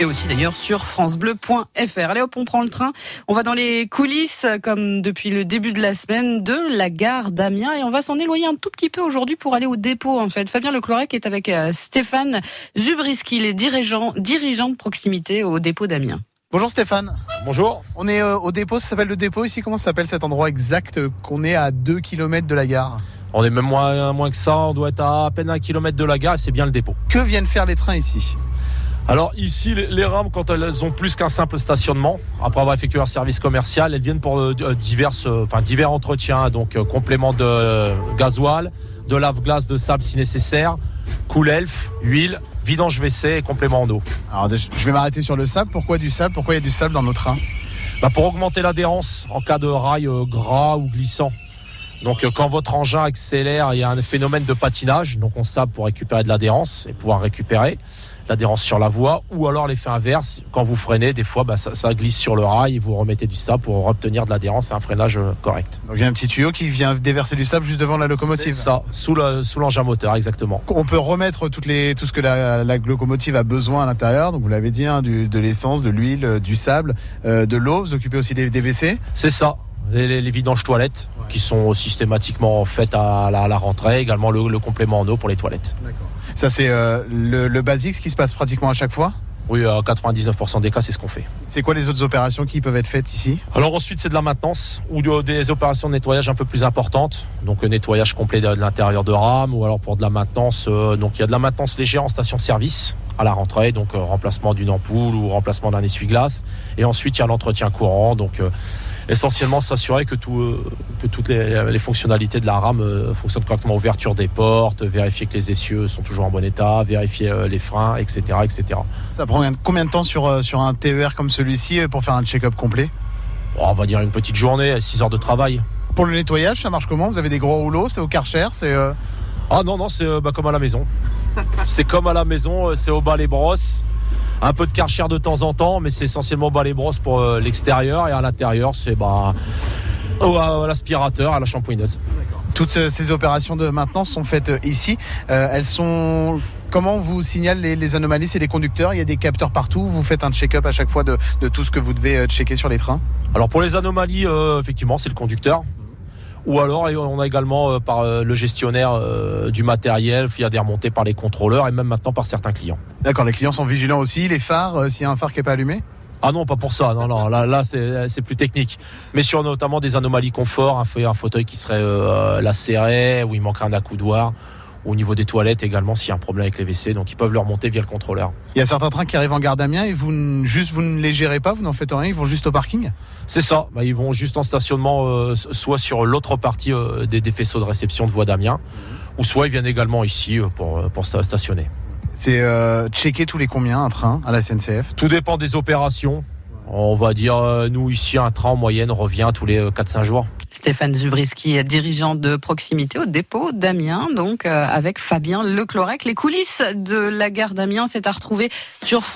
et aussi d'ailleurs sur francebleu.fr. Allez hop, on prend le train. On va dans les coulisses, comme depuis le début de la semaine, de la gare d'Amiens et on va s'en éloigner un tout petit peu aujourd'hui pour aller au dépôt en fait. Fabien Leclorec est avec euh, Stéphane Zubriski, les dirigeants, dirigeants de proximité au dépôt d'Amiens. Bonjour Stéphane. Bonjour. On est euh, au dépôt, ça s'appelle le dépôt ici. Comment s'appelle cet endroit exact euh, qu'on est à 2 km de la gare? On est même moins, moins que ça, on doit être à à peine un kilomètre de la gare et c'est bien le dépôt. Que viennent faire les trains ici? Alors ici, les, rames, quand elles ont plus qu'un simple stationnement, après avoir effectué leur service commercial, elles viennent pour euh, euh, enfin, divers entretiens, donc euh, complément de euh, gasoil, de lave-glace, de sable si nécessaire, cool elf, huile, vidange WC et complément en eau. Alors je vais m'arrêter sur le sable. Pourquoi du sable? Pourquoi il y a du sable dans nos trains Bah, pour augmenter l'adhérence en cas de rail euh, gras ou glissant. Donc euh, quand votre engin accélère, il y a un phénomène de patinage, donc on sable pour récupérer de l'adhérence et pouvoir récupérer l'adhérence sur la voie, ou alors l'effet inverse, quand vous freinez, des fois bah, ça, ça glisse sur le rail et vous remettez du sable pour obtenir de l'adhérence et un freinage euh, correct. Donc il y a un petit tuyau qui vient déverser du sable juste devant la locomotive. C'est ça, sous le- sous l'engin moteur, exactement. On peut remettre toutes les, tout ce que la, la locomotive a besoin à l'intérieur. Donc vous l'avez dit, hein, du- de l'essence, de l'huile, euh, du sable, euh, de l'eau. Vous occupez aussi des, des WC. C'est ça. Les, les- les vidanges toilettes qui sont systématiquement faites à la, à la rentrée, également le, le complément en eau pour les toilettes. Ça c'est euh, le, le basique, ce qui se passe pratiquement à chaque fois? Oui, à 99% des cas, c'est ce qu'on fait. C'est quoi les autres opérations qui peuvent être faites ici? Alors ensuite, c'est de la maintenance ou de- des opérations de nettoyage un peu plus importantes. Donc euh, nettoyage complet de, l'intérieur de rame ou alors pour de la maintenance. euh, donc il y a de la maintenance légère en station-service à la rentrée, donc remplacement d'une ampoule ou remplacement d'un essuie-glace. Et ensuite, il y a l'entretien courant. Donc essentiellement s'assurer que, tout, euh, que toutes les, les fonctionnalités de la rame euh, fonctionnent correctement. Ouverture des portes, vérifier que les essieux sont toujours en bon état, vérifier euh, les freins, etc., etc. Ça prend combien de temps sur, sur un TER comme celui-ci pour faire un check-up complet? Bon, on va dire une petite journée, 6 heures de travail. Pour le nettoyage, ça marche comment? Vous avez des gros rouleaux, c'est au Karcher, c'est euh, Ah non, non, c'est bah, comme à la maison. c'est comme à la maison, c'est au bas les brosses. Un peu de karcher de temps en temps, mais c'est essentiellement bas les brosses pour euh, l'extérieur. Et à l'intérieur, c'est bah, à l'aspirateur, à la shampouineuse. toutes euh, ces opérations de maintenance sont faites euh, ici. Euh, elles sont comment on vous signale les, les anomalies? C'est les conducteurs, il y a des capteurs partout. Vous faites un check-up à chaque fois de, de tout ce que vous devez checker sur les trains? Alors pour les anomalies, euh, effectivement, c'est le conducteur. Ou alors, on a également euh, par euh, le gestionnaire euh, du matériel, il y a des remontées par les contrôleurs et même maintenant par certains clients. D'accord, les clients sont vigilants aussi. Les phares, s'il y a un phare qui est pas allumé? Ah non, pas pour ça. Non, non. Là, là, c'est c'est plus technique. Mais sur notamment des anomalies confort, un, fa- un fauteuil qui serait euh, lacéré, ou il manquerait un accoudoir. Au niveau des toilettes également, s'il y a un problème avec les WC, donc ils peuvent le remonter via le contrôleur. Il y a certains trains qui arrivent en gare d'Amiens et vous juste vous ne les gérez pas, vous n'en faites rien, ils vont juste au parking? C'est ça. Bah, ils vont juste en stationnement, euh, soit sur l'autre partie euh, des, des faisceaux de réception de voie d'Amiens, ou soit ils viennent également ici euh, pour, pour sta- stationner. C'est euh, checker tous les combien un train à la SNCF. Tout dépend des opérations. On va dire, nous ici, un train en moyenne revient tous les euh, 4-5 jours. Stéphane Zubriski, dirigeant de proximité au dépôt d'Amiens, donc euh, avec Fabien Leclorec. Les coulisses de la gare d'Amiens, c'est à retrouver sur France.